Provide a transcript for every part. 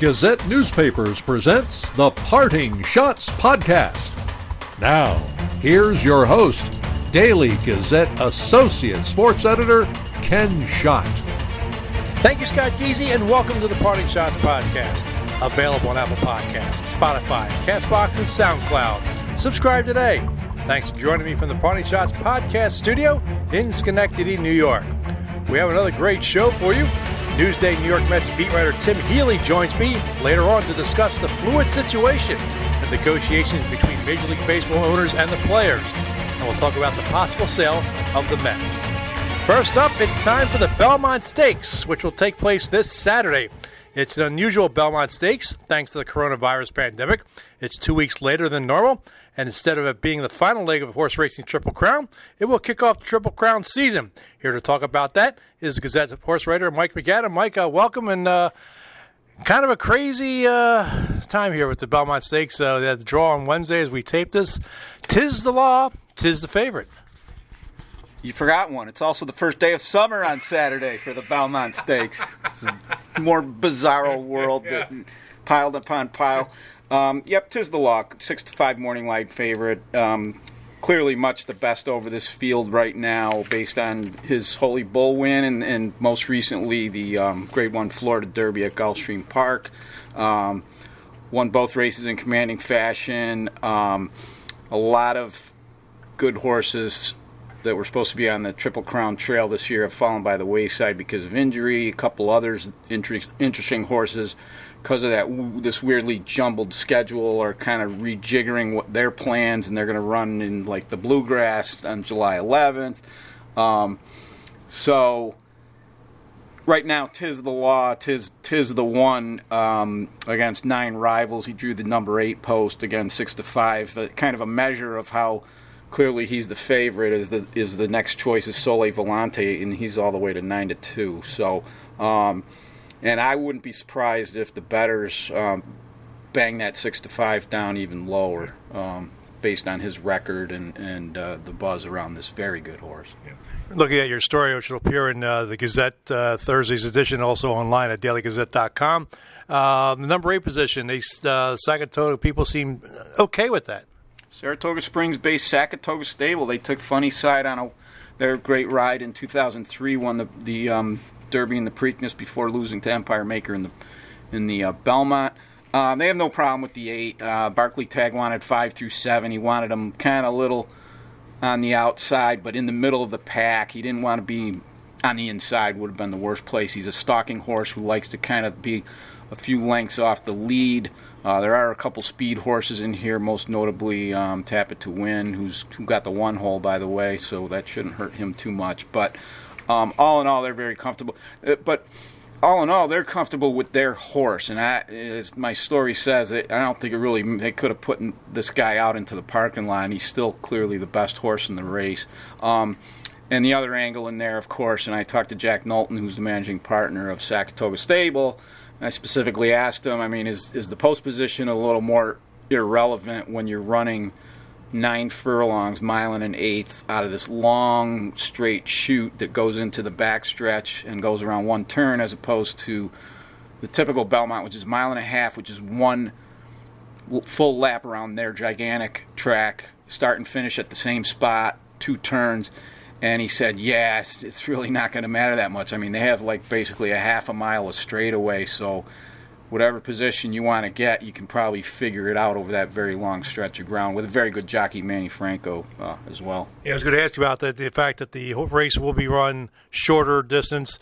Gazette Newspapers presents the Parting Schotts Podcast. Now, here's your host, Daily Gazette Associate Sports Editor, Ken Schott. Thank you, Scott Geezy, and welcome to the Parting Schotts Podcast. Available on Apple Podcasts, Spotify, Castbox, and SoundCloud. Subscribe today. Thanks for joining me from the Parting Shots Podcast studio in Schenectady, New York. We have another great show for you. Newsday New York Mets beat writer Tim Healey joins me later on to discuss the fluid situation and negotiations between Major League Baseball owners and the players. And we'll talk about the possible sale of the Mets. First up, it's time for the Belmont Stakes, which will take place this Saturday. It's an unusual Belmont Stakes thanks to the coronavirus pandemic. It's two weeks later than normal, and instead of it being the final leg of horse racing Triple Crown, it will kick off the Triple Crown season. Here to talk about that is Gazette's horse writer Mike MacAdam. Mike, uh, welcome and uh, kind of a crazy uh, time here with the Belmont Stakes. Uh, they had the draw on Wednesday as we tape this. Tiz the Law, tis the favorite. You forgot one. It's also the first day of summer on Saturday for the Belmont Stakes. More bizarro world that piled upon pile. Um, yep, Tiz the Law. Six to five morning light favorite. Um, clearly, much the best over this field right now, based on his Holy Bull win and, and most recently the um, Grade One Florida Derby at Gulfstream Park. Um, won both races in commanding fashion. Um, a lot of good horses that were supposed to be on the Triple Crown Trail this year have fallen by the wayside because of injury. A couple others inter- interesting horses because of that this weirdly jumbled schedule are kind of rejiggering what their plans and they're going to run in like the bluegrass on July 11th. Um, so right now, Tiz the Law, tis tis the one um, against nine rivals. He drew the number eight post again, six to five. Uh, kind of a measure of how clearly he's the favorite. Is the is the next choice is Sole Volante, and he's all the way to nine to two. So. Um, and I wouldn't be surprised if the bettors um, bang that six to five down even lower, um, based on his record and and uh, the buzz around this very good horse. Yeah. Looking at your story, which will appear in uh, the Gazette uh, Thursday's edition, also online at dailygazette.com. Uh, the number eight position, they uh, Saratoga people seem okay with that. Saratoga Springs-based Saratoga Stable. They took Funny Cide on a their great ride in 2003. Won the the um, Derby and the Preakness before losing to Empire Maker in the in the uh, Belmont. Um, they have no problem with the eight. Uh, Barclay Tagg wanted five through seven. He wanted them kind of little on the outside, but in the middle of the pack. He didn't want to be on the inside. Would have been the worst place. He's a stalking horse who likes to kind of be a few lengths off the lead. Uh, there are a couple speed horses in here, most notably um, Tap It to Win, who's who got the one hole by the way, so that shouldn't hurt him too much. But um, all in all, they're very comfortable. Uh, but all in all, they're comfortable with their horse, and I, as my story says, it, I don't think it really they could have put this guy out into the parking lot. He's still clearly the best horse in the race. Um, and the other angle in there, of course, and I talked to Jack Knowlton, who's the managing partner of Saratoga Stable. I specifically asked him, I mean, is is the post position a little more irrelevant when you're running? Nine furlongs, mile and an eighth, out of this long straight chute that goes into the backstretch and goes around one turn, as opposed to the typical Belmont, which is mile and a half, which is one full lap around their gigantic track, start and finish at the same spot, two turns. And he said, "Yes, it's really not going to matter that much. I mean, they have like basically a half a mile of straightaway, so." Whatever position you want to get, you can probably figure it out over that very long stretch of ground with a very good jockey, Manny Franco, uh, as well. Yeah, I was going to ask you about the, the fact that the race will be run shorter distance.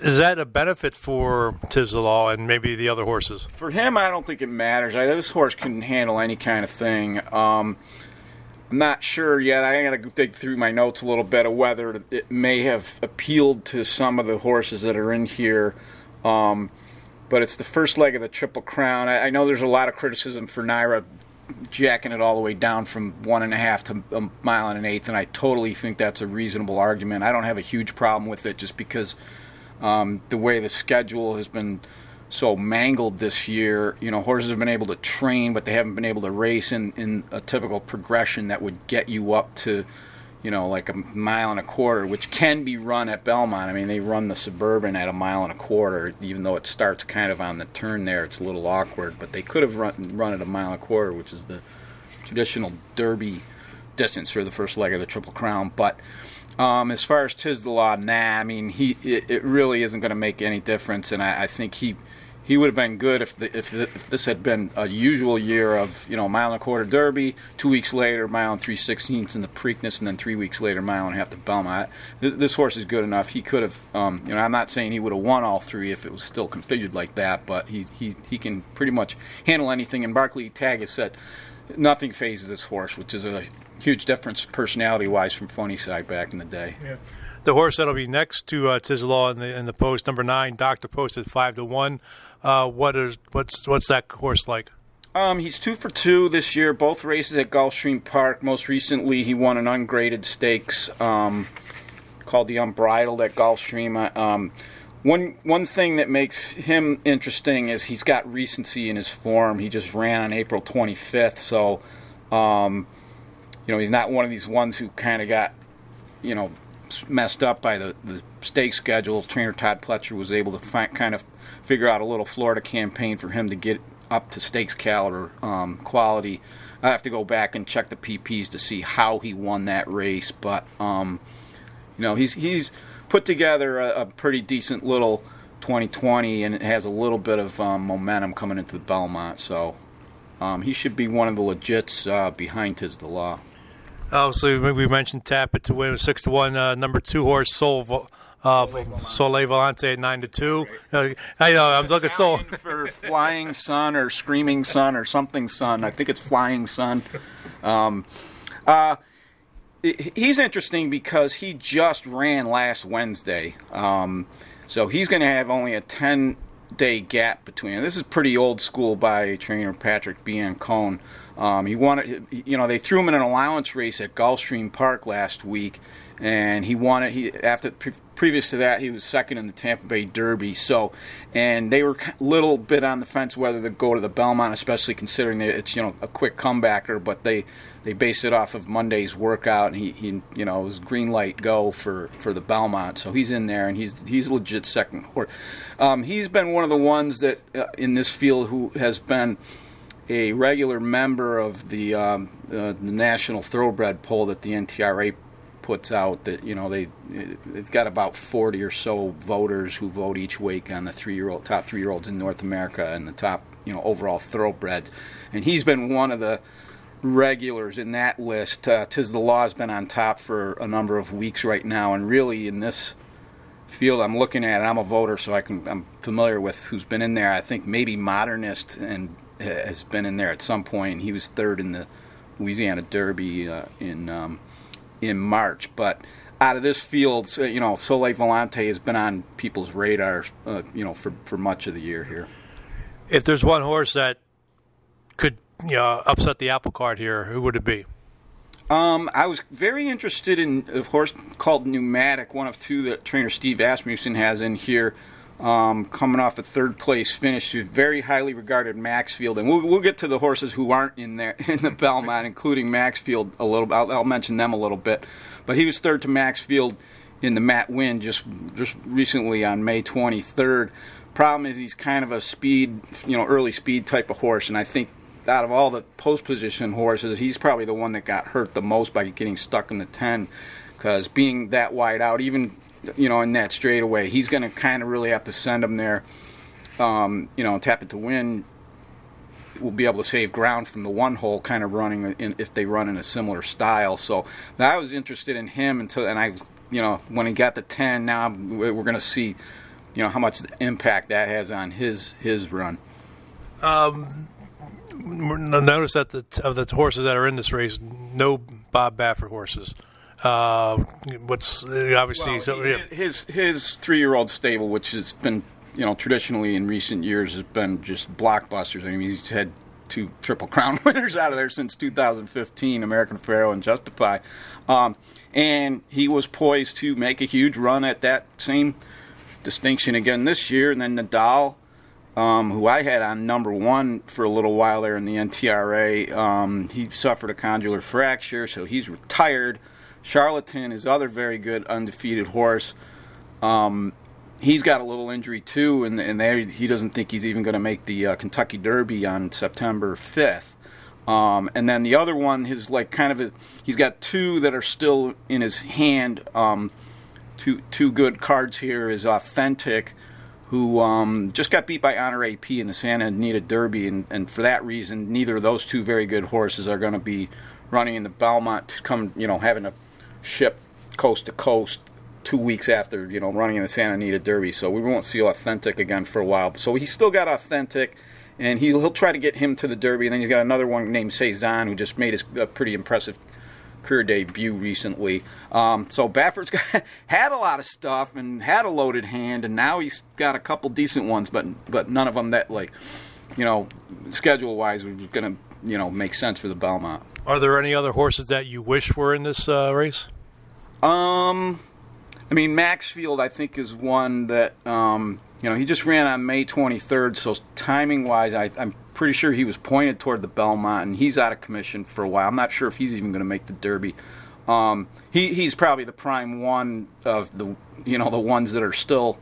Is that a benefit for Law and maybe the other horses? For him, I don't think it matters. I, this horse can handle any kind of thing. Um, I'm not sure yet. I got to dig through my notes a little bit of whether it may have appealed to some of the horses that are in here. Um, but it's the first leg of the Triple Crown. I, I know there's a lot of criticism for NYRA jacking it all the way down from one and a half to a mile and an eighth, and I totally think that's a reasonable argument. I don't have a huge problem with it just because um, the way the schedule has been so mangled this year. You know, horses have been able to train, but they haven't been able to race in, in a typical progression that would get you up to, you know, like a mile and a quarter, which can be run at Belmont. I mean, they run the Suburban at a mile and a quarter, even though it starts kind of on the turn there. It's a little awkward, but they could have run run at a mile and a quarter, which is the traditional Derby distance for the first leg of the Triple Crown. But um, as far as Tiz the Law, nah. I mean, he it, it really isn't going to make any difference, and I, I think he he would have been good if, the, if, if this had been a usual year of you know mile and a quarter Derby, two weeks later mile and three sixteenths in the Preakness, and then three weeks later mile and a half to Belmont. This, horse is good enough. He could have, um, you know, I'm not saying he would have won all three if it was still configured like that, but he he he can pretty much handle anything. And Barclay Tagg has said nothing fazes this horse, which is a huge difference personality wise from Funny Cide back in the day. Yeah. The horse that'll be next to uh, Tislaw in the in the post number nine, Doctor Post posted five to one. Uh, what is what's what's that horse like? Um, he's two for two this year, both races at Gulfstream Park. Most recently, he won an ungraded stakes um, called the Unbridled at Gulfstream. Uh, um, one one thing that makes him interesting is he's got recency in his form. He just ran on April 25th, so um, you know he's not one of these ones who kind of got you know messed up by the the stake schedule. Trainer Todd Pletcher was able to find, kind of figure out a little Florida campaign for him to get up to stakes caliber um, quality. I have to go back and check the PPs to see how he won that race, but um, you know he's he's put together a, a, pretty decent little 2020, and it has a little bit of um, momentum coming into the Belmont. So um, he should be one of the legits uh, behind Tiz the Law. So we mentioned Tapit to win six to one. Uh, number two horse Soul uh, Sole Volante at nine to two. Uh, I know I'm looking so for Flying Sun or Screaming Sun or something Sun. I think it's Flying Sun. Um, uh, he's interesting because he just ran last Wednesday, um, so he's going to have only a ten day gap between. This is pretty old school by trainer Patrick Biancone. Um, he wanted, you know, they threw him in an allowance race at Gulfstream Park last week, and he won it. he after pre- previous to that he was second in the Tampa Bay Derby. So, and they were a little bit on the fence whether to go to the Belmont, especially considering that it's you know a quick comebacker. But they they based it off of Monday's workout, and he, he you know was green light go for, for the Belmont. So he's in there, and he's he's legit second horse. Um, he's been one of the ones that uh, in this field who has been a regular member of the um, uh, the national thoroughbred poll that the NTRA puts out that you know they it's got about 40 or so voters who vote each week on the three year old top three year olds in North America and the top you know overall thoroughbreds, and he's been one of the regulars in that list. Uh, Tiz the Law has been on top for a number of weeks right now, and really in this field I'm looking at, I'm a voter, so I can I'm familiar with who's been in there. I think maybe Modernist and has been in there at some point. He was third in the Louisiana Derby uh, in um, in March. But out of this field, you know, Sole Volante has been on people's radar, uh, you know, for, for much of the year here. If there's one horse that could you know, upset the apple cart here, who would it be? Um, I was very interested in a horse called Pneumatic, one of two that trainer Steve Asmussen has in here um, coming off a third place finish to very highly regarded Maxfield, and we'll, we'll get to the horses who aren't in there in the Belmont, including Maxfield a little. I'll, I'll mention them a little bit, but he was third to Maxfield in the Matt Winn just just recently on May 23rd. Problem is he's kind of a speed, you know, early speed type of horse, and I think out of all the post position horses, he's probably the one that got hurt the most by getting stuck in the 10 because being that wide out, even you know, in that straightaway. He's going to kind of really have to send him there, um, you know, tap it to Win. Will be able to save ground from the one hole kind of running in, if they run in a similar style. So I was interested in him until, and I, you know, when he got the ten, now we're going to see, you know, how much impact that has on his his run. Um, notice that the of the horses that are in this race, no Bob Baffert horses. Uh, what's uh, obviously well, so, yeah. his his three year old stable, which has been you know traditionally in recent years has been just blockbusters. I mean, he's had two Triple Crown winners out of there since 2015, American Pharoah and Justify, um, and he was poised to make a huge run at that same distinction again this year. And then Nadal. Um, who I had on number one for a little while there in the NTRA. Um, he suffered a condylar fracture, so he's retired Charlatan, his other very good undefeated horse, um, he's got a little injury too, and, and he doesn't think he's even going to make the uh, Kentucky Derby on September 5th. Um, and then the other one, his like kind of a, he's got two that are still in his hand. Um, two two good cards here is authentic, who um, just got beat by Honor AP in the Santa Anita Derby, and, and for that reason, neither of those two very good horses are going to be running in the Belmont come, you know, having a ship coast to coast two weeks after, you know, running in the Santa Anita Derby. So we won't see authentic again for a while. So he's still got authentic and he'll, he'll try to get him to the Derby. And then he's got another one named Cezanne, who just made his a pretty impressive career debut recently. Um, so Baffert's got, had a lot of stuff and had a loaded hand, and now he's got a couple decent ones, but but none of them that like, you know, schedule wise was going to you know make sense for the Belmont. Are there any other horses that you wish were in this uh, race? Um, I mean Maxfield, I think is one that um, you know, he just ran on May 23rd, so timing wise, I, am pretty sure he was pointed toward the Belmont, and he's out of commission for a while. I'm not sure if he's even going to make the Derby. Um, he, he's probably the prime one of the, you know, the ones that are still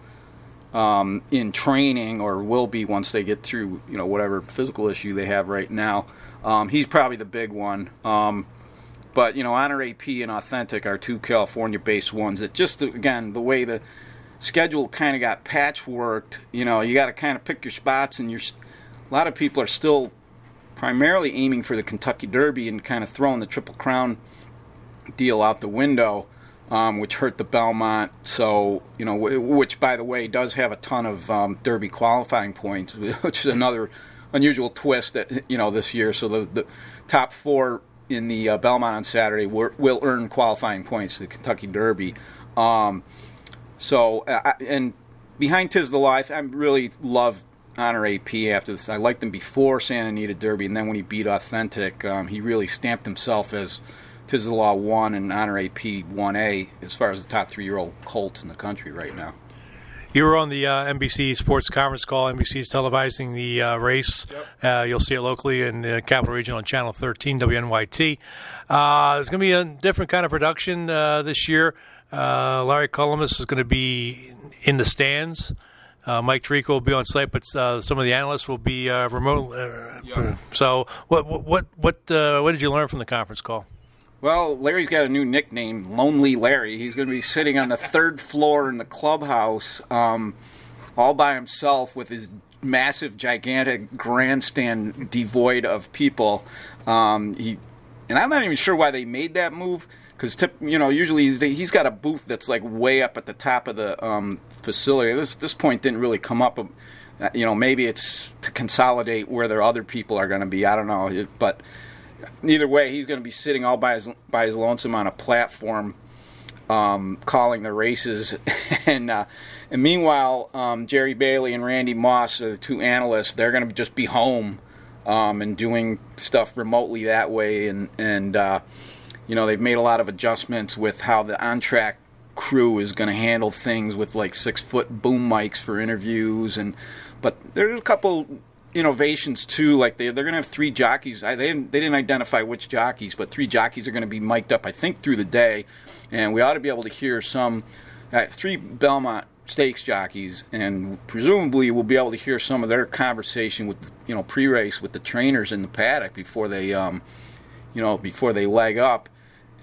um, in training or will be once they get through, you know, whatever physical issue they have right now. Um, he's probably the big one. Um, but you know, Honor AP and Authentic are two California-based ones that just again the way the schedule kind of got patchworked. You know, you got to kind of pick your spots, and you're a lot of people are still primarily aiming for the Kentucky Derby and kind of throwing the Triple Crown deal out the window, um, which hurt the Belmont. So you know, which by the way does have a ton of um, Derby qualifying points, which is another unusual twist that you know this year. So the, the top four in the uh, Belmont on Saturday will, will earn qualifying points to the Kentucky Derby. Um, so, uh, and behind Tiz the Life, I, really love Honor AP after this. I liked him before Santa Anita Derby, and then when he beat Authentic, um, he really stamped himself as Tiz the Law 1 and Honor AP 1A as far as the top three year old colts in the country right now. You were on the uh, NBC Sports Conference Call. NBC is televising the uh, race. Yep. Uh, you'll see it locally in the Capital Region on Channel 13, WNYT. Uh, there's going to be a different kind of production uh, this year. Uh, Larry Collmus is going to be in the stands. Uh, Mike Tirico will be on site, but uh, some of the analysts will be uh, remote. Uh, yeah. So, what what what uh, what did you learn from the conference call? Well, Larry's got a new nickname, Lonely Larry. He's going to be sitting on the third floor in the clubhouse, um, all by himself with his massive, gigantic grandstand devoid of people. Um, he, and I'm not even sure why they made that move because you know usually he's, got a booth that's like way up at the top of the um, facility. This this point didn't really come up. Uh, you know, maybe it's to consolidate where their other people are going to be. I don't know, but either way, he's going to be sitting all by his by his lonesome on a platform, um, calling the races, and uh, and meanwhile, um, Jerry Bailey and Randy Moss, are the two analysts, they're going to just be home um, and doing stuff remotely that way, and and. Uh, you know they've made a lot of adjustments with how the on track crew is going to handle things with like six foot boom mics for interviews. And but there's a couple innovations too like they, they're going to have three jockeys I, they, didn't, they didn't identify which jockeys but three jockeys are going to be mic'd up i think through the day and we ought to be able to hear some uh, three belmont stakes jockeys and presumably we'll be able to hear some of their conversation with you know pre-race with the trainers in the paddock before they um, you know before they leg up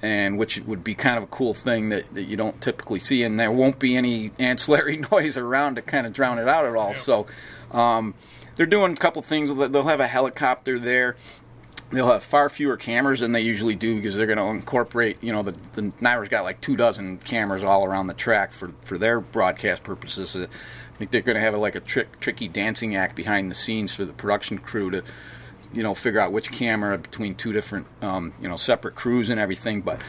and which would be kind of a cool thing that, that you don't typically see, and there won't be any ancillary noise around to kind of drown it out at all. Yeah. So um, they're doing a couple things. They'll have a helicopter there. They'll have far fewer cameras than they usually do because they're going to incorporate. You know, the, the NYRA's got like two dozen cameras all around the track for for their broadcast purposes. I think they're going to have like a trick, tricky dancing act behind the scenes for the production crew to you know figure out which camera between two different um, you know separate crews and everything. But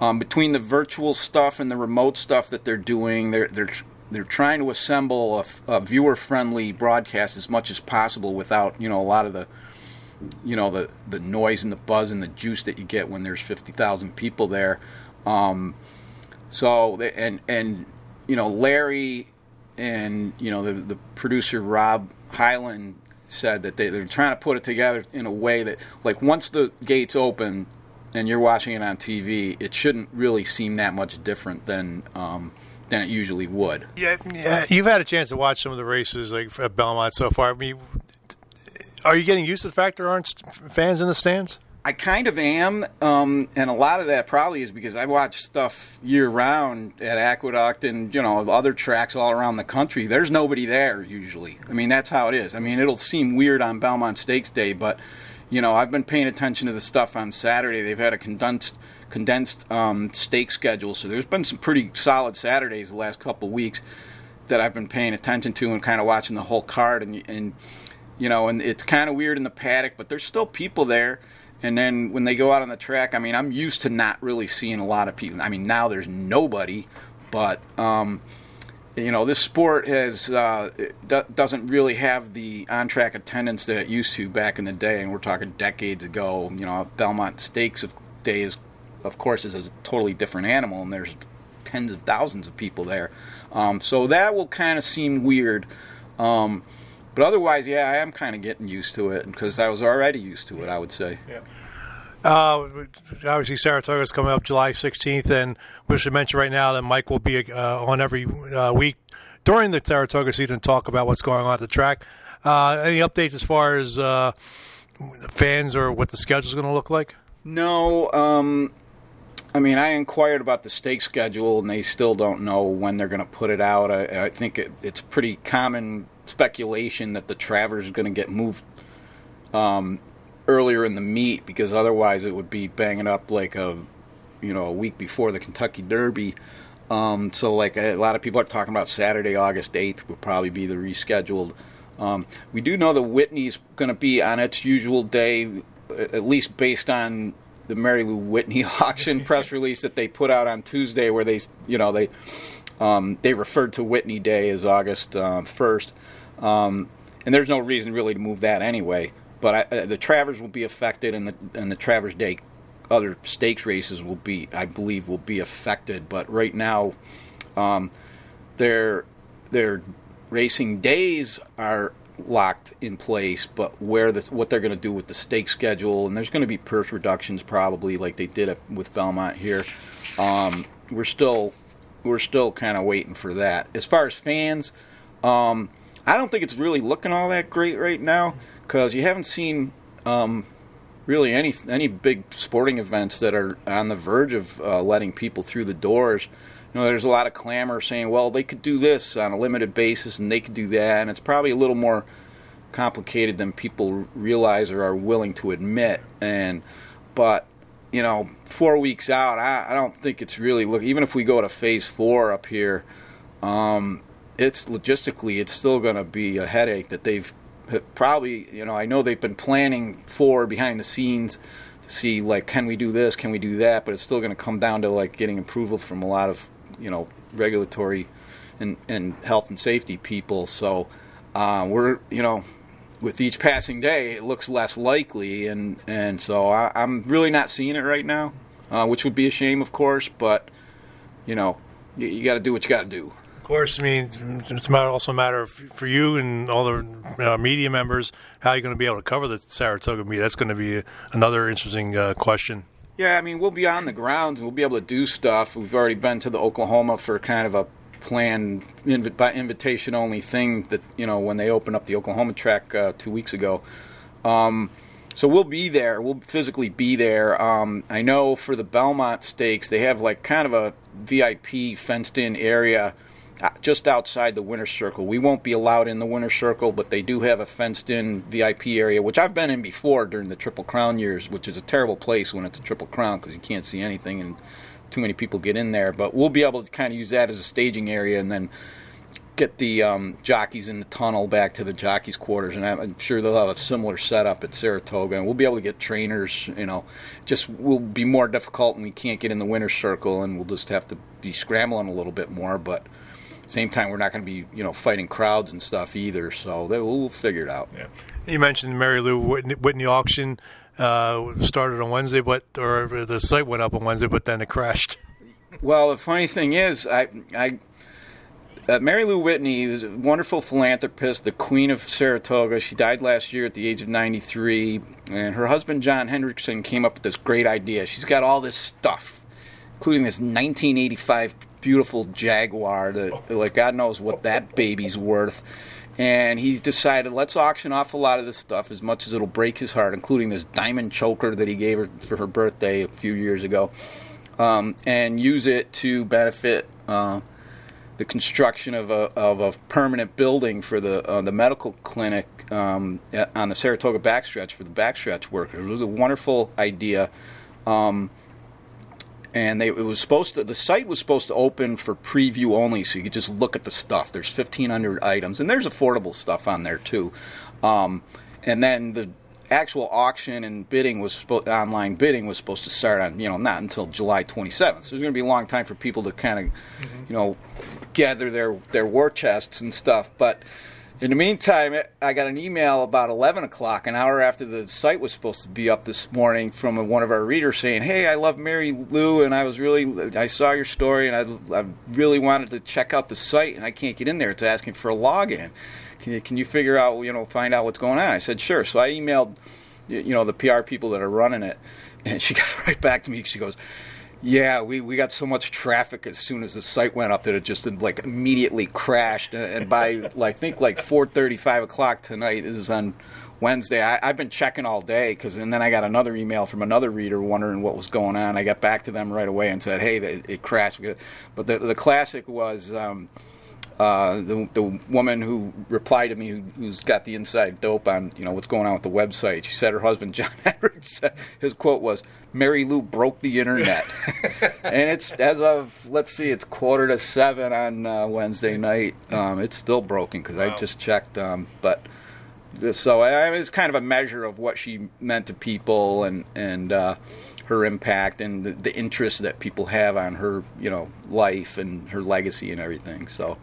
um, between the virtual stuff and the remote stuff that they're doing, they're they're they're trying to assemble a, a viewer friendly broadcast as much as possible without you know a lot of the you know the the noise and the buzz and the juice that you get when there's fifty thousand people there. Um, so and and you know Larry and you know the the producer Rob Hyland said that they, they're trying to put it together in a way that, like, once the gates open, and you're watching it on TV, it shouldn't really seem that much different than um, than it usually would. Yeah, yeah, you've had a chance to watch some of the races like at Belmont so far. I mean, are you getting used to the fact there aren't fans in the stands? I kind of am, um, and a lot of that probably is because I watch stuff year round at Aqueduct and you know other tracks all around the country. There's nobody there usually. I mean that's how it is. I mean it'll seem weird on Belmont Stakes Day, but you know I've been paying attention to the stuff on Saturday. They've had a condensed condensed um, stake schedule, so there's been some pretty solid Saturdays the last couple weeks that I've been paying attention to and kind of watching the whole card and and you know and it's kind of weird in the paddock, but there's still people there and then when they go out on the track, I mean, I'm used to not really seeing a lot of people. I mean, now there's nobody, but um, you know, this sport has uh, doesn't really have the on-track attendance that it used to back in the day, and we're talking decades ago. You know, Belmont Stakes of days, of course, is a totally different animal, and there's tens of thousands of people there. Um, so that will kind of seem weird. Um, but otherwise, yeah, I am kind of getting used to it because I was already used to it. I would say. Yeah. Uh, obviously, Saratoga is coming up July 16th, and we should mention right now that Mike will be uh, on every uh, week during the Saratoga season to talk about what's going on at the track. Uh, any updates as far as uh, fans or what the schedule is going to look like? No. Um, I mean, I inquired about the stake schedule, and they still don't know when they're going to put it out. I, I think it, it's pretty common speculation that the Travers is going to get moved um, earlier in the meet because otherwise it would be banging up like a you know a week before the Kentucky Derby. Um, so like a, lot of people are talking about Saturday, August 8th would probably be the rescheduled. Um, we do know the Whitney's going to be on its usual day, at least based on the Mary Lou Whitney auction press release that they put out on Tuesday, where they you know they um, they referred to Whitney Day as August uh, 1st. Um, and there's no reason really to move that anyway. But I, uh, the Travers will be affected, and the and the Travers Day other stakes races will be, I believe, will be affected. But right now, um, their their racing days are locked in place, but where the what they're going to do with the stake schedule, and there's going to be purse reductions probably, like they did with Belmont here. Um, we're still we're still kind of waiting for that. As far as fans, um, I don't think it's really looking all that great right now because you haven't seen um, really any any big sporting events that are on the verge of uh, letting people through the doors. You know, there's a lot of clamor saying, well, they could do this on a limited basis and they could do that, and it's probably a little more complicated than people realize or are willing to admit. And but you know, four weeks out, I, I don't think it's really look. Even if we go to phase four up here, um, it's logistically it's still going to be a headache that they've probably you know I know they've been planning for behind the scenes to see like can we do this can we do that but it's still going to come down to like getting approval from a lot of you know regulatory and and health and safety people so uh, we're you know with each passing day it looks less likely and and so I, am really not seeing it right now uh, which would be a shame of course but you know you, you got to do what you got to do of course, I mean, it's also a matter of, for you and all the uh, media members, how you're going to be able to cover the Saratoga meet. That's going to be another interesting uh, question. Yeah, I mean, we'll be on the grounds and we'll be able to do stuff. We've already been to the Oklahoma for kind of a planned inv- by invitation only thing that, you know, when they opened up the Oklahoma track uh, two weeks ago. Um, so we'll be there. We'll physically be there. Um, I know for the Belmont Stakes, they have like kind of a VIP fenced in area just outside the winner's circle. We won't be allowed in the winner's circle, but they do have a fenced in VIP area, which I've been in before during the Triple Crown years, which is a terrible place when it's a Triple Crown because you can't see anything and too many people get in there. But we'll be able to kind of use that as a staging area and then get the um, jockeys in the tunnel back to the jockeys' quarters, and I'm sure they'll have a similar setup at Saratoga, and we'll be able to get trainers. You know, just will be more difficult, and we can't get in the winner's circle, and we'll just have to be scrambling a little bit more. But same time, we're not going to be you know fighting crowds and stuff either. So they, we'll, figure it out. Yeah. You mentioned Mary Lou Whitney, Whitney auction uh, started on Wednesday, but or the site went up on Wednesday, but then it crashed. Well, the funny thing is, I I uh, Mary Lou Whitney was a wonderful philanthropist, the queen of Saratoga. She died last year at the age of 93, and her husband John Hendrickson came up with this great idea. She's got all this stuff, including this 1985 beautiful Jaguar that, like, God knows what that baby's worth. And he decided, let's auction off a lot of this stuff as much as it'll break his heart, including this diamond choker that he gave her for her birthday a few years ago, um, and use it to benefit. Uh, the construction of a, of a permanent building for the uh, the medical clinic um, on the Saratoga backstretch for the backstretch workers. It was a wonderful idea. Um, and they, it was supposed to the site was supposed to open for preview only so you could just look at the stuff. There's 1500 items and there's affordable stuff on there too. Um, and then the actual auction and bidding was online bidding was supposed to start on you know not until July 27th so there's going to be a long time for people to kind of mm-hmm. you know gather their their war chests and stuff but in the meantime, I got an email about 11 o'clock, an hour after the site was supposed to be up this morning, from one of our readers saying, "Hey, I love Mary Lou, and I was really, I saw your story, and I, I really wanted to check out the site, and I can't get in there. It's asking for a login. Can you, can you figure out, you know, find out what's going on?" I said, "Sure." So I emailed, you know, the PR people that are running it, and she got right back to me. She goes yeah, we, we got so much traffic as soon as the site went up that it just like immediately crashed. And by like I think like four thirty, five o'clock tonight. This is on Wednesday. I, have been checking all day because, and then I got another email from another reader wondering what was going on. I got back to them right away and said, "Hey, it, it crashed." But the the classic was. Um, uh, the the woman who replied to me, who, has got the inside dope on you know what's going on with the website, she said her husband John Edwards, his quote was, "Mary Lou broke the internet," and it's as of let's see, it's quarter to seven on uh, Wednesday night. Um, it's still broken because wow. I just checked, um, but. So I mean, it's kind of a measure of what she meant to people and and uh, her impact and the, the interest that people have on her, you know, life and her legacy and everything. So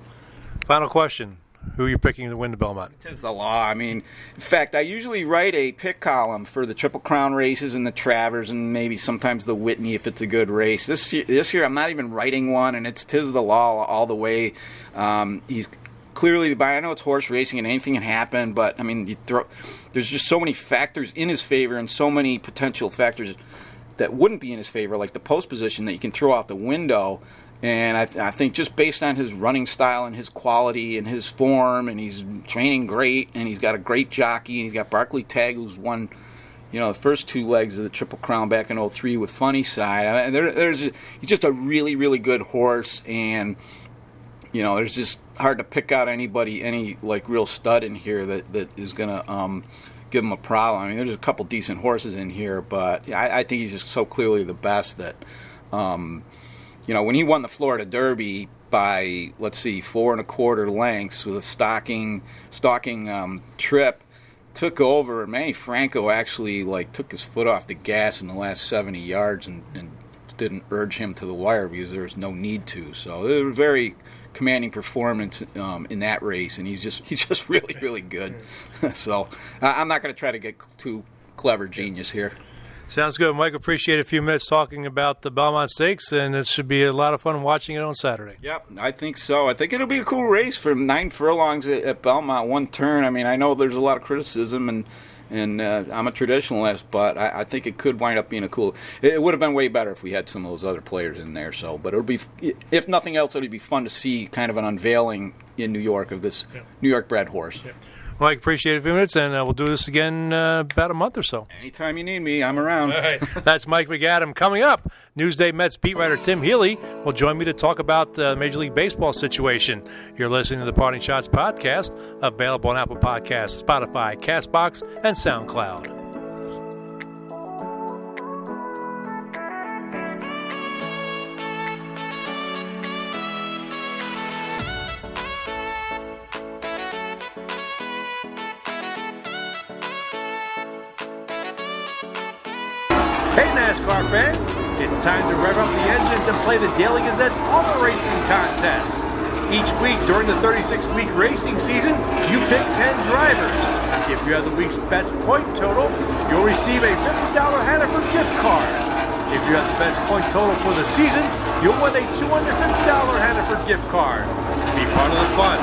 Final question. Who are you picking to win the Belmont? It is the law. I mean, in fact, I usually write a pick column for the Triple Crown races and the Travers and maybe sometimes the Whitney if it's a good race. This year, this year I'm not even writing one, and it's Tiz the Law all the way. Um, he's clearly, the buy. I know it's horse racing and anything can happen, but I mean, throw, there's just so many factors in his favor and so many potential factors that wouldn't be in his favor, like the post position that you can throw out the window. And I, I, think just based on his running style and his quality and his form, and he's training great, and he's got a great jockey, and he's got Barclay Tagg, who's won, you know, the first two legs of the Triple Crown back in 03 with Funny Cide. I mean, there, there's he's just a really, really good horse, and you know, there's just hard to pick out anybody, any like real stud in here that that is gonna. Um, give him a problem. I mean, there's a couple decent horses in here, but I, I think he's just so clearly the best that um, you know, when he won the Florida Derby by let's see, four and a quarter lengths with a stocking stalking um, trip, took over. And Manny Franco actually like took his foot off the gas in the last 70 yards and, and didn't urge him to the wire because there was no need to. So it was very commanding performance um, in that race, and he's just he's just really really good. so I'm not going to try to get too clever genius here. Sounds good, Mike. Appreciate a few minutes talking about the Belmont Stakes, and it should be a lot of fun watching it on Saturday. Yep, I think so. I think it'll be a cool race for nine furlongs at, at Belmont, one turn. I mean, I know there's a lot of criticism, and and uh, I'm a traditionalist, but I, I, think it could wind up being a cool. It, it, would have been way better if we had some of those other players in there. So, but it'll be, if nothing else, it'll be fun to see kind of an unveiling in New York of this New York bred horse. Mike, appreciate a few minutes, and uh, we'll do this again uh, about a month or so. Anytime you need me, I'm around. That's Mike MacAdam. Coming up, Newsday Mets beat writer Tim Healey will join me to talk about the Major League Baseball situation. You're listening to the Parting Schotts podcast, available on Apple Podcasts, Spotify, Castbox, and SoundCloud. NASCAR fans. It's time to rev up the engines and play the Daily Gazette's Auto Racing Contest. Each week during the 36-week racing season, you pick 10 drivers. If you have the week's best point total, you'll receive a $50 Hannaford gift card. If you have the best point total for the season, you'll win a $250 Hannaford gift card. Be part of the fun.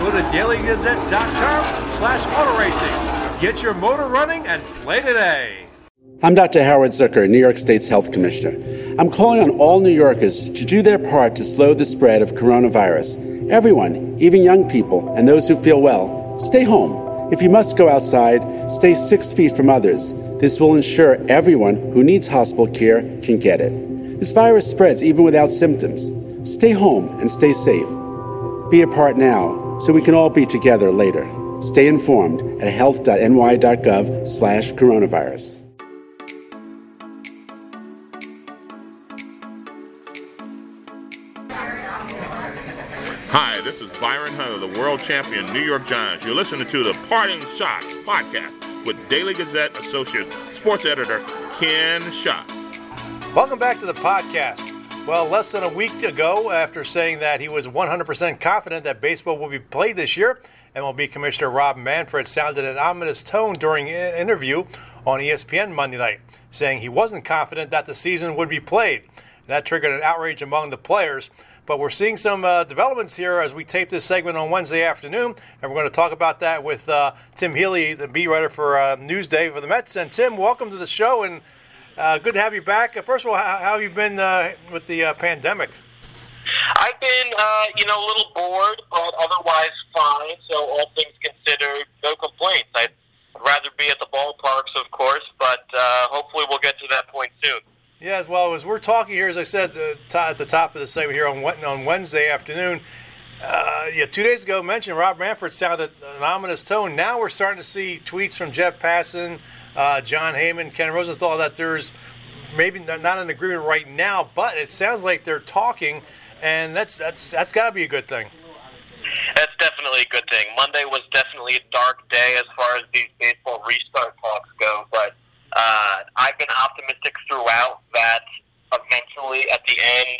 Go to dailygazette.com slash auto racing. Get your motor running and play today. I'm Dr. Howard Zucker, New York State's Health Commissioner. I'm calling on all New Yorkers to do their part to slow the spread of coronavirus. Everyone, even young people and those who feel well, stay home. If you must go outside, stay six feet from others. This will ensure everyone who needs hospital care can get it. This virus spreads even without symptoms. Stay home and stay safe. Be a part now so we can all be together later. Stay informed at health.ny.gov slash coronavirus. World champion New York Giants. You're listening to the Parting Schotts podcast with Daily Gazette Associate Sports Editor Ken Schott. Welcome back to the podcast. Well, less than a week ago, after saying that he was 100% confident that baseball will be played this year, MLB Commissioner Rob Manfred sounded an ominous tone during an interview on ESPN Monday night, saying he wasn't confident that the season would be played. That triggered an outrage among the players. But we're seeing some uh, developments here as we tape this segment on Wednesday afternoon, and we're going to talk about that with uh, Tim Healey, the beat writer for uh, Newsday for the Mets. And Tim, welcome to the show, and uh, good to have you back. First of all, how, how have you been uh, with the uh, pandemic? I've been, you know, a little bored, but otherwise fine. So all things considered, no complaints. I'd rather be at the ballparks, of course, but hopefully we'll get to that point soon. Yeah, as well as we're talking here, as I said at the top of the segment here on on Wednesday afternoon. Uh, yeah, two days ago, mentioned Rob Manfred sounded an ominous tone. Now we're starting to see tweets from Jeff Passan, uh, Jon Heyman, Ken Rosenthal that there's maybe not an agreement right now, but it sounds like they're talking, and that's that's that's got to be a good thing. That's definitely a good thing. Monday was definitely a dark day as far as these baseball restart talks go, but uh, I've been optimistic throughout that eventually at the end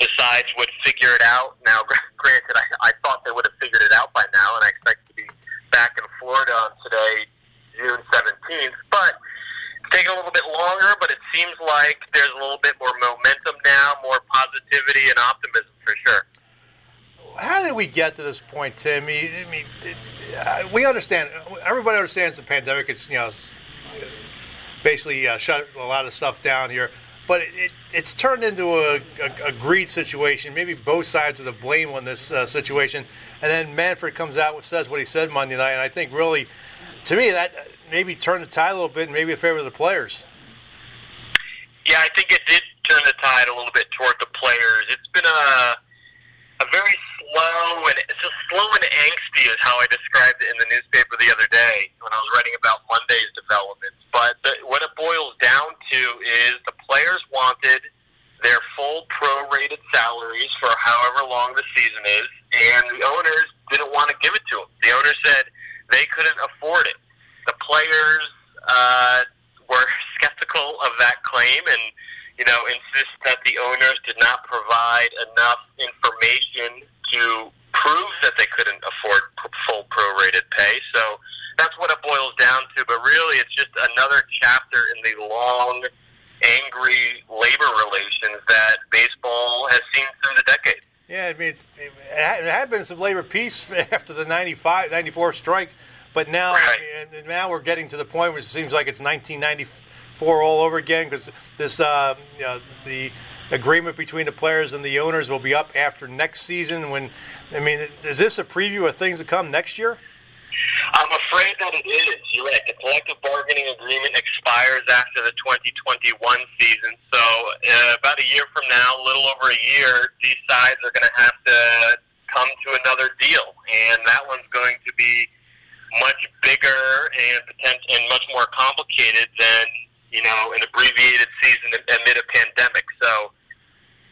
the sides would figure it out. Now, granted, I, I thought they would have figured it out by now, and I expect to be back in Florida on today, June 17th. But it's taking a little bit longer, but it seems like there's a little bit more momentum now, more positivity and optimism for sure. How did we get to this point, Tim? I mean, we understand. Everybody understands the pandemic. It's you know basically uh, shut a lot of stuff down here. But it, it, it's turned into a, a, a, greed situation. Maybe both sides are to blame on this uh, situation. And then Manfred comes out and says what he said Monday night. And I think really, to me, that maybe turned the tide a little bit and maybe in favor of the players. Yeah, I think it did turn the tide a little bit toward the players. It's been a a very slow and it's just slow and angsty is how I described it in the newspaper the other day when I was writing about Monday's developments. But the, what it boils down to is the players wanted their full prorated salaries for however long the season is, and the owners didn't want to give it to them. The owners said they couldn't afford it. The players uh, were skeptical of that claim and you know, insist that the owners did not provide enough information to prove that they couldn't afford full prorated pay. So that's what it boils down to. But really, it's just another chapter in the long, angry labor relations that baseball has seen through the decades. Yeah, I mean, it's, it had been some labor peace after the 95, 94 strike, but now, right. now we're getting to the point where it seems like it's 1994 four all over again because this uh, you know, the agreement between the players and the owners will be up after next season. When I mean, is this a preview of things to come next year? I'm afraid that it is. You're right. The collective bargaining agreement expires after the 2021 season. So, uh, about a year from now, a little over a year, these sides are going to have to come to another deal, and that one's going to be much bigger and potent- and much more complicated than you know, an abbreviated season amid a pandemic. So,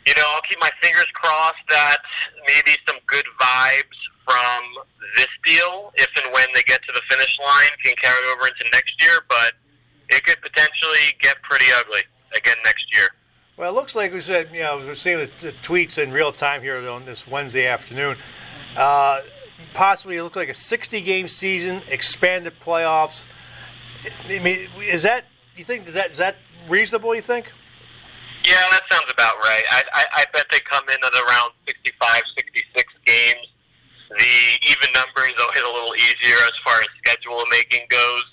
you know, I'll keep my fingers crossed that maybe some good vibes from this deal, if and when they get to the finish line, can carry over into next year. But it could potentially get pretty ugly again next year. Well, it looks like we said, you know, we're seeing the, the tweets in real time here on this Wednesday afternoon. Uh, possibly, it looks like a 60 game season, expanded playoffs. I mean, is that you think is that is that reasonable? You think? Yeah, that sounds about right. I, I, I bet they come in at around 65, 66 games. The even numbers will hit a little easier as far as schedule making goes.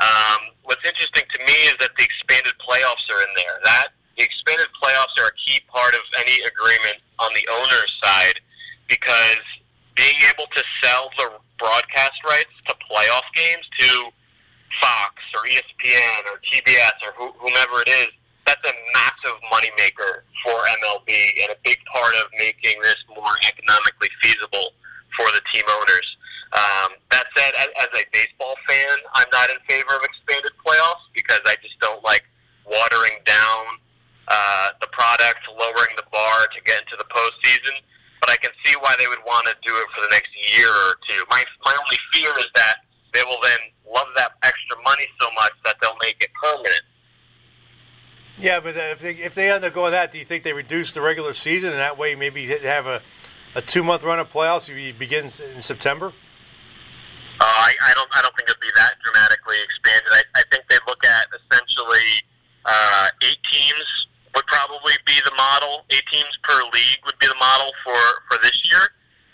Um, what's interesting to me is that the expanded playoffs are in there. That the expanded playoffs are a key part of any agreement on the owner's side because being able to sell the broadcast rights to playoff games to Fox or ESPN or TBS or wh- whomever it is, that's a massive moneymaker for MLB and a big part of making this more economically feasible for the team owners. Um, that said, as, as a baseball fan, I'm not in favor of expanded playoffs because I just don't like watering down uh, the product, lowering the bar to get into the postseason. But I can see why they would want to do it for the next year or two. My my only fear is that they will then love that extra money so much that they'll make it permanent. Yeah, but if they, if they end up going that, do you think they reduce the regular season and that way maybe have a, a two month run of playoffs if you begin in September? Uh, I, I don't. I don't think it'd be that dramatically expanded. I, I think they look at essentially uh, eight teams would probably be the model. Eight teams per league would be the model for for this year.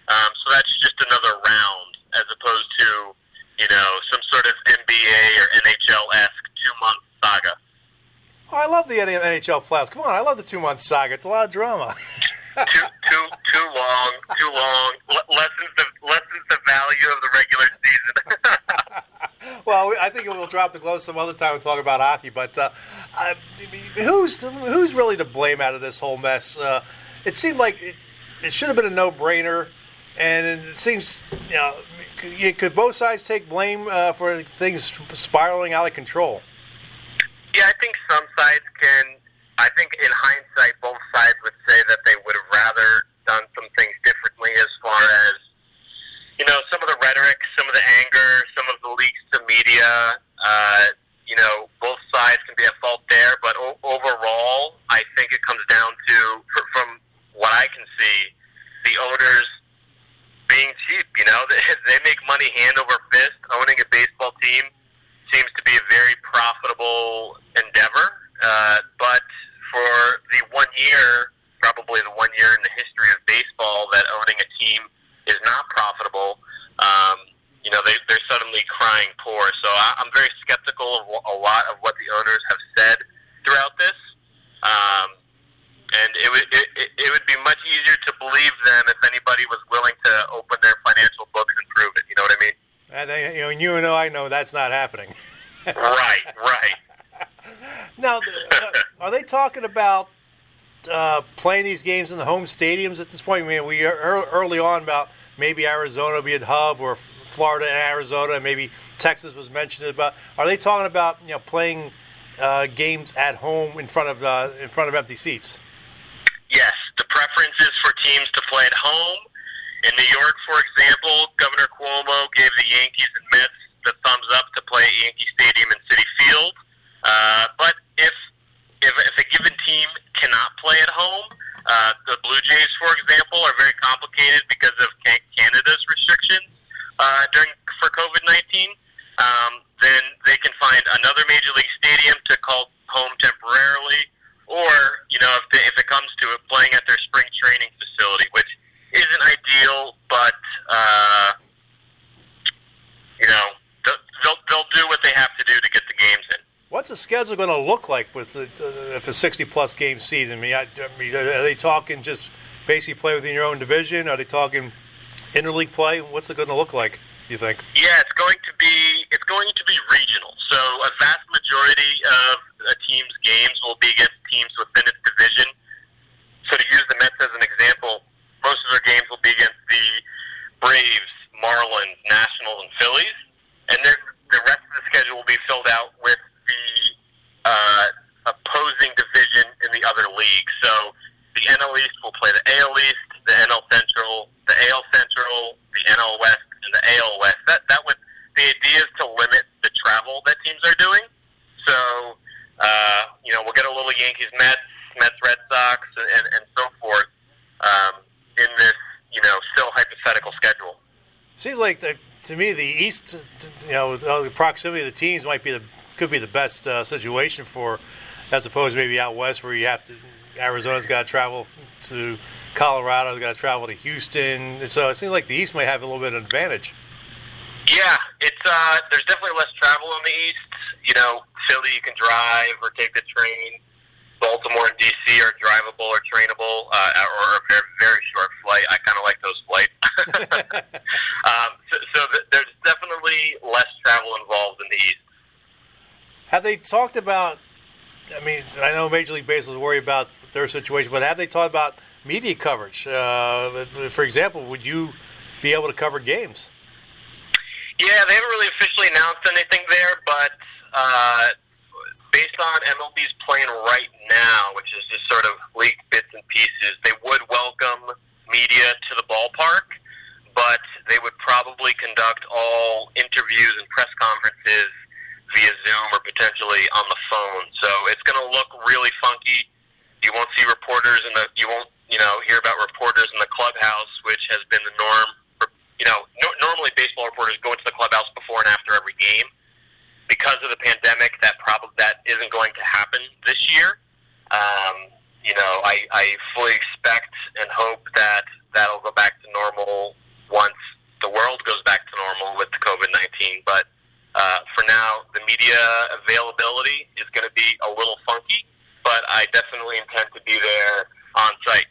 Um, so that's just another round, as opposed to you know some sort of NBA or NHL esque two month saga. Oh, I love the NHL playoffs. Come on, I love the two month saga. It's a lot of drama. too too too long, too long. Le- lessens the lessens the value of the regular season. well, I think we'll drop the gloves some other time and talk about hockey. But uh, uh, who's who's really to blame out of this whole mess? Uh, it seemed like it, it should have been a no brainer, and it seems you know could both sides take blame uh, for things spiraling out of control. Yeah, I think some sides can. I think in hindsight, both sides would say that they would have rather done some things differently as far as, you know, some of the rhetoric, some of the anger, some of the leaks to media. Uh, you know, both sides can be at fault there, but o- overall, I think it comes down to, fr- from what I can see, the owners being cheap. You know, they, make money hand over fist. Owning a baseball team seems to be a very profitable endeavor. Uh, but for the one year, probably the one year in the history of baseball that owning a team is not profitable, um, you know, they, they're suddenly crying poor. So I, I'm very skeptical of a lot of what the owners have said throughout this. Um, and it would it, it, would be much easier to believe them if anybody was willing to open their financial books and prove it. You know what I mean? And they, you know, and you and I know that's not happening. right, right. Now, uh, are they talking about uh, playing these games in the home stadiums at this point? I mean, we are early on about maybe Arizona be a hub or Florida and Arizona, and maybe Texas was mentioned about. Are they talking about you know playing uh, games at home in front of uh, in front of empty seats? Yes, the preference is for teams to play at home. In New York, for example, Governor Cuomo gave the Yankees and Mets the thumbs up to play at Yankee Stadium and Citi Field. Uh, but if, if if a given team cannot play at home, uh, the Blue Jays, for example, are very complicated because of Canada's restrictions uh, during for COVID nineteen. Um, then they can find another major league stadium to call home temporarily, or you know, if, they, if it comes to it, playing at their spring training facility, which isn't ideal, but uh, you know, they'll, they'll do what they have to do to get the games in. What's the schedule going to look like with the, uh, if a sixty-plus game season? I mean, I, I mean, are they talking just basically play within your own division? Are they talking interleague play? What's it going to look like? You think? Yeah, it's going to be it's going to be regional. So a vast majority of a team's games will be against teams within its division. So to use the Mets as an example, most of their games will be against the Braves, Marlins, Nationals, and Phillies, and then the rest of the schedule will be filled out with the uh, opposing division in the other league. So the NL East will play the AL East, the NL Central, the AL Central, the NL West, and the AL West. That that would the idea is to limit the travel that teams are doing. So uh, you know we'll get a little Yankees Mets, Mets Red Sox, and, and so forth um, in this you know still hypothetical schedule. Seems like the, to me the East, you know, all the proximity of the teams might be the could be the best uh, situation for as opposed to maybe out west where you have to. Arizona's got to travel to Colorado's got to travel to Houston. So it seems like the East might have a little bit of advantage. Yeah, it's uh, there's definitely less travel in the East. You know, Philly you can drive or take the train. Baltimore and DC are drivable or trainable, uh, or a very short flight. I kind of like those flights. um, so so th- there's definitely less travel involved in the East. Have they talked about? I mean, I know Major League Baseball is worried about their situation, but have they talked about media coverage? Uh, for example, would you be able to cover games? Yeah, they haven't really officially announced anything there, but uh, based on MLB's plan right now, which is just sort of leaked bits and pieces, they would welcome media to the ballpark, but they would probably conduct all interviews and press conferences via Zoom or potentially on the phone. So it's going to look really funky. You won't see reporters in the you won't you know hear about reporters in the clubhouse, which has been the norm. For, you know, no, normally baseball reporters go into the clubhouse before and after every game. Because of the pandemic, that probably that isn't going to happen this year. Um, you know, I, I fully expect and hope that that'll go back to normal once the world goes back to normal with COVID nineteen. But uh, for now, the media availability is going to be a little funky, but I definitely intend to be there on site.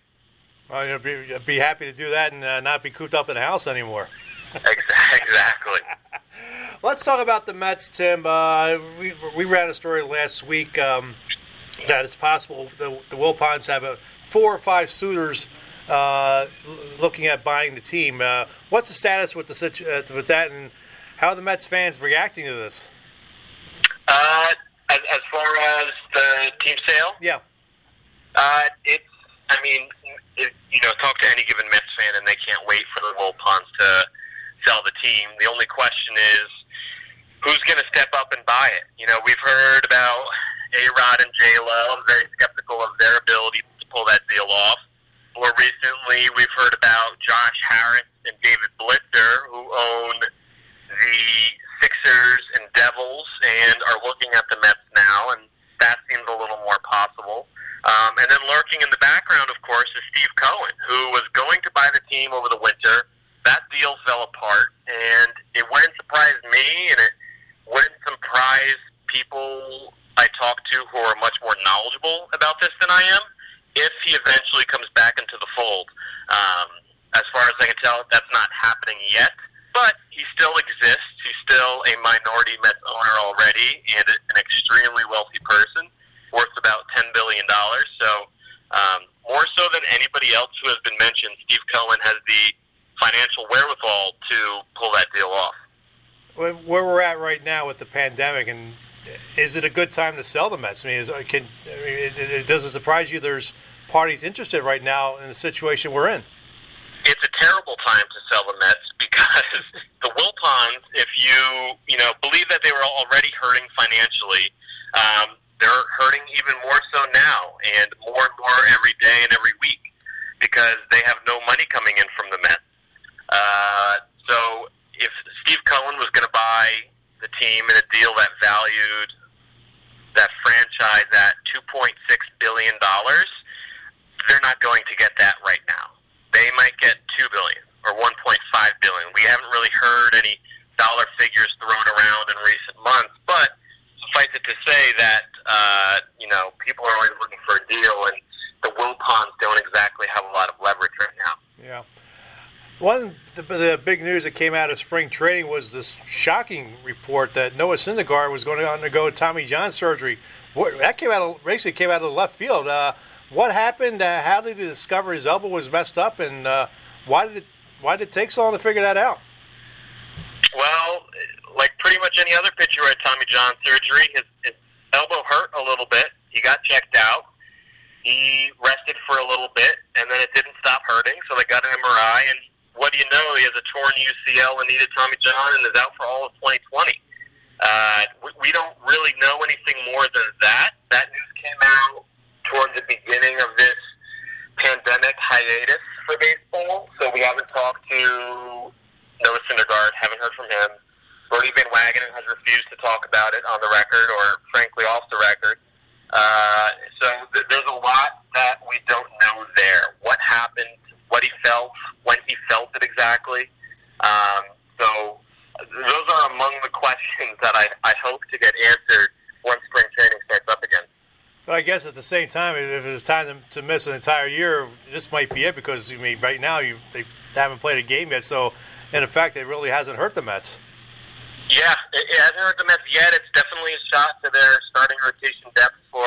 Well, you'll be, you'll be happy to do that and uh, not be cooped up in a house anymore. exactly. Let's talk about the Mets, Tim. Uh, we we ran a story last week um, that it's possible the the Wilpons have a four or five suitors uh, looking at buying the team. Uh, what's the status with the situ- uh, with that, and how are the Mets fans reacting to this? Uh, as, as far as the team sale, Yeah. uh, it's. I mean, it, you know, talk to any given Mets fan, and they can't wait for the Wilpons to sell the team. The only question is, who's going to step up and buy it? You know, we've heard about A Rod and J Lo. I'm very skeptical of their ability to pull that deal off. More recently, we've heard about Josh Harris and David Blitzer, who own the Sixers and Devils and are looking at the Mets now, and that seems a little more possible. Um, and then lurking in the background, of course, is Steve Cohen, who was going to buy the team over the winter. That deal fell apart, and it wouldn't surprise me, and it wouldn't surprise people I talk to who are much more knowledgeable about this than I am if he eventually comes back into the fold. Um, as far as I can tell, that's not happening yet, but he still exists. He's still a minority Mets owner already and an extremely wealthy person, worth about $10 billion. So, um, more so than anybody else who has been mentioned, Steve Cohen has the financial wherewithal to pull that deal off. Where where we're at right now with the pandemic, and is it a good time to sell the Mets? I mean, is, uh, can I mean, it, it, does it surprise you? There's parties interested right now in the situation we're in. it's a terrible time to sell the Mets because the Wilpons, if you you know believe that they were already hurting financially, um, they're hurting even more so now, and more and more every day and every week because they have no money coming in from the Mets. Uh, so if Steve Cohen was going to buy the team in a deal that valued that franchise at two point six billion dollars, they're not going to get that right now. They might get two billion or one point five billion. We haven't really heard any dollar figures thrown around in recent months, but suffice it to say that uh, you know people are always looking for a deal, and the Wilpons don't exactly have a lot of leverage right now. Yeah. One the, the big news that came out of spring training was this shocking report that Noah Syndergaard was going to undergo Tommy John surgery. What, that came out of, basically came out of the left field. Uh, what happened? Uh, how did he discover his elbow was messed up, and uh, why did it why did it take so long to figure that out? Well, like pretty much any other pitcher who had Tommy John surgery, his, his elbow hurt a little bit. He got checked out. He rested for a little bit, and then it didn't stop hurting, so they got an MRI. And what do you know? He has a torn UCL and needed Tommy John, and is out for all of 2020. Uh, we, we don't really know anything more than that. That news came out toward the beginning of this pandemic hiatus for baseball, so we haven't talked to Noah Syndergaard, haven't heard from him. Brodie Van Wagenen has refused to talk about it on the record or, frankly, off the record. Uh, so th- there's a lot that we don't know there. What happened, what he felt, when he felt it exactly. Um, so those are among the questions that I, I hope to get answered once spring training starts up again. But I guess at the same time, if it's time to, to miss an entire year, this might be it because I mean, right now you they haven't played a game yet. So, in effect, it really hasn't hurt the Mets. Yeah, it, it hasn't hurt the Mets yet. It's definitely a shot to their starting rotation depth for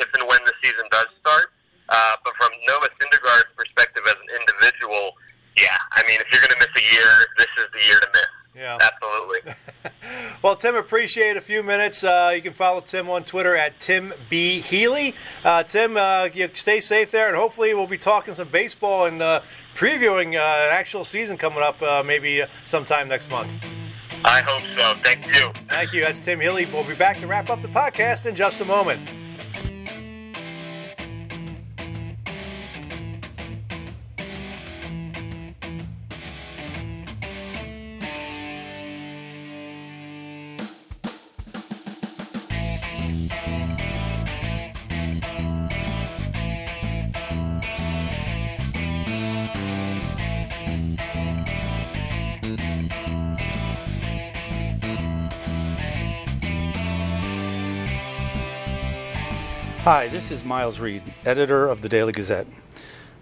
if and when the season does start. Uh, but from Noah Syndergaard's perspective as an individual, yeah, I mean, if you're going to miss a year, this is the year to miss. Yeah. Absolutely. well, Tim, appreciate a few minutes. Uh, you can follow Tim on Twitter at Tim B Healey. Uh, Tim, uh, you stay safe there, and hopefully we'll be talking some baseball and uh, previewing uh, an actual season coming up uh, maybe sometime next month. I hope so. Thank you. Thank you. That's Tim Healey. We'll be back to wrap up the podcast in just a moment. Hi, this is Miles Reed, editor of the Daily Gazette.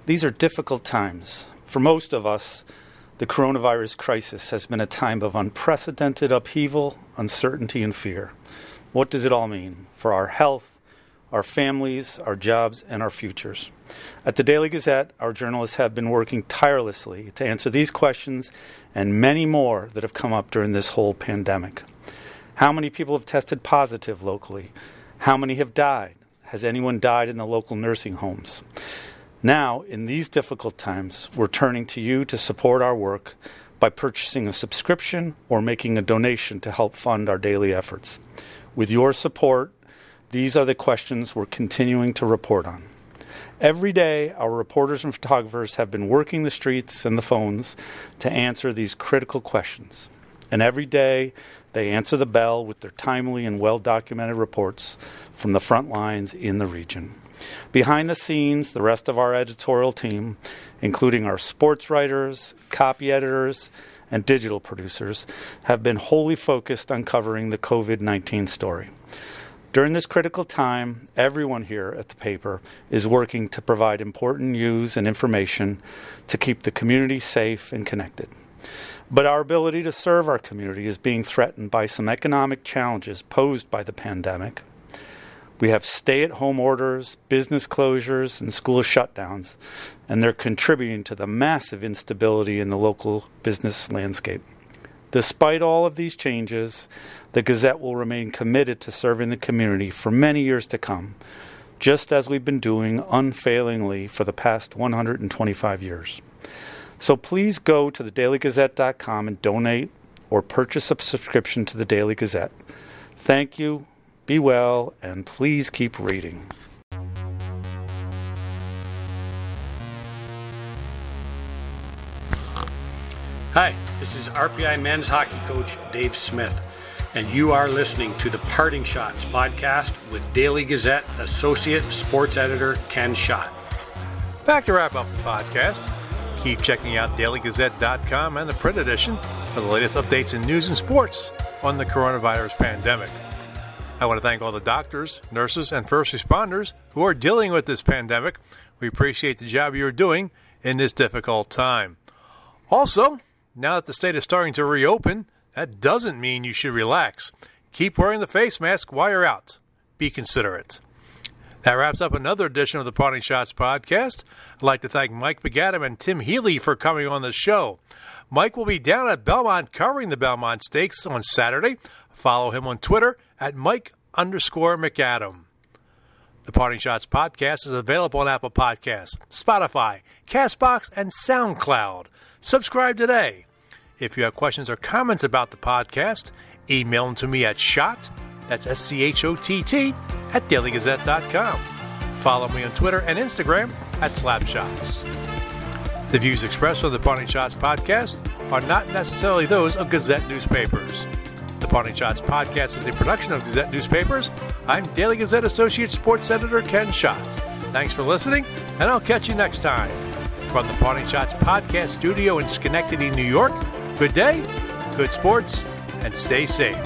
These are difficult times. For most of us, the coronavirus crisis has been a time of unprecedented upheaval, uncertainty, and fear. What does it all mean for our health, our families, our jobs, and our futures? At the Daily Gazette, our journalists have been working tirelessly to answer these questions and many more that have come up during this whole pandemic. How many people have tested positive locally? How many have died? Has anyone died in the local nursing homes? Now, in these difficult times, we're turning to you to support our work by purchasing a subscription or making a donation to help fund our daily efforts. With your support, these are the questions we're continuing to report on. Every day, our reporters and photographers have been working the streets and the phones to answer these critical questions. And every day, they answer the bell with their timely and well documented reports from the front lines in the region. Behind the scenes, the rest of our editorial team, including our sports writers, copy editors, and digital producers, have been wholly focused on covering the COVID 19 story. During this critical time, everyone here at the paper is working to provide important news and information to keep the community safe and connected. But our ability to serve our community is being threatened by some economic challenges posed by the pandemic. We have stay at home orders, business closures, and school shutdowns, and they're contributing to the massive instability in the local business landscape. Despite all of these changes, the Gazette will remain committed to serving the community for many years to come, just as we've been doing unfailingly for the past 125 years. So please go to thedailygazette.com and donate or purchase a subscription to the Daily Gazette. Thank you, be well, and please keep reading. Hi, this is RPI men's hockey coach Dave Smith, and you are listening to the Parting Schotts podcast with Daily Gazette associate sports editor Ken Schott. Back to wrap up the podcast. Keep checking out dailygazette.com and the print edition for the latest updates in news and sports on the coronavirus pandemic. I want to thank all the doctors, nurses, and first responders who are dealing with this pandemic. We appreciate the job you're doing in this difficult time. Also, now that the state is starting to reopen, that doesn't mean you should relax. Keep wearing the face mask while you're out. Be considerate. That wraps up another edition of the Parting Schotts podcast. I'd like to thank Mike MacAdam and Tim Healey for coming on the show. Mike will be down at Belmont covering the Belmont Stakes on Saturday. Follow him on Twitter at Mike underscore MacAdam. The Parting Schotts podcast is available on Apple Podcasts, Spotify, Castbox, and SoundCloud. Subscribe today. If you have questions or comments about the podcast, email them to me at Schott that's S C H O T T at dailygazette.com. Follow me on Twitter and Instagram at Slapschotts. The views expressed on the Parting Schotts podcast are not necessarily those of Gazette newspapers. The Parting Schotts podcast is a production of Gazette Newspapers. I'm Daily Gazette Associate Sports Editor Ken Schott. Thanks for listening, and I'll catch you next time. From the Parting Schotts podcast studio in Schenectady, New York, good day, good sports, and stay safe.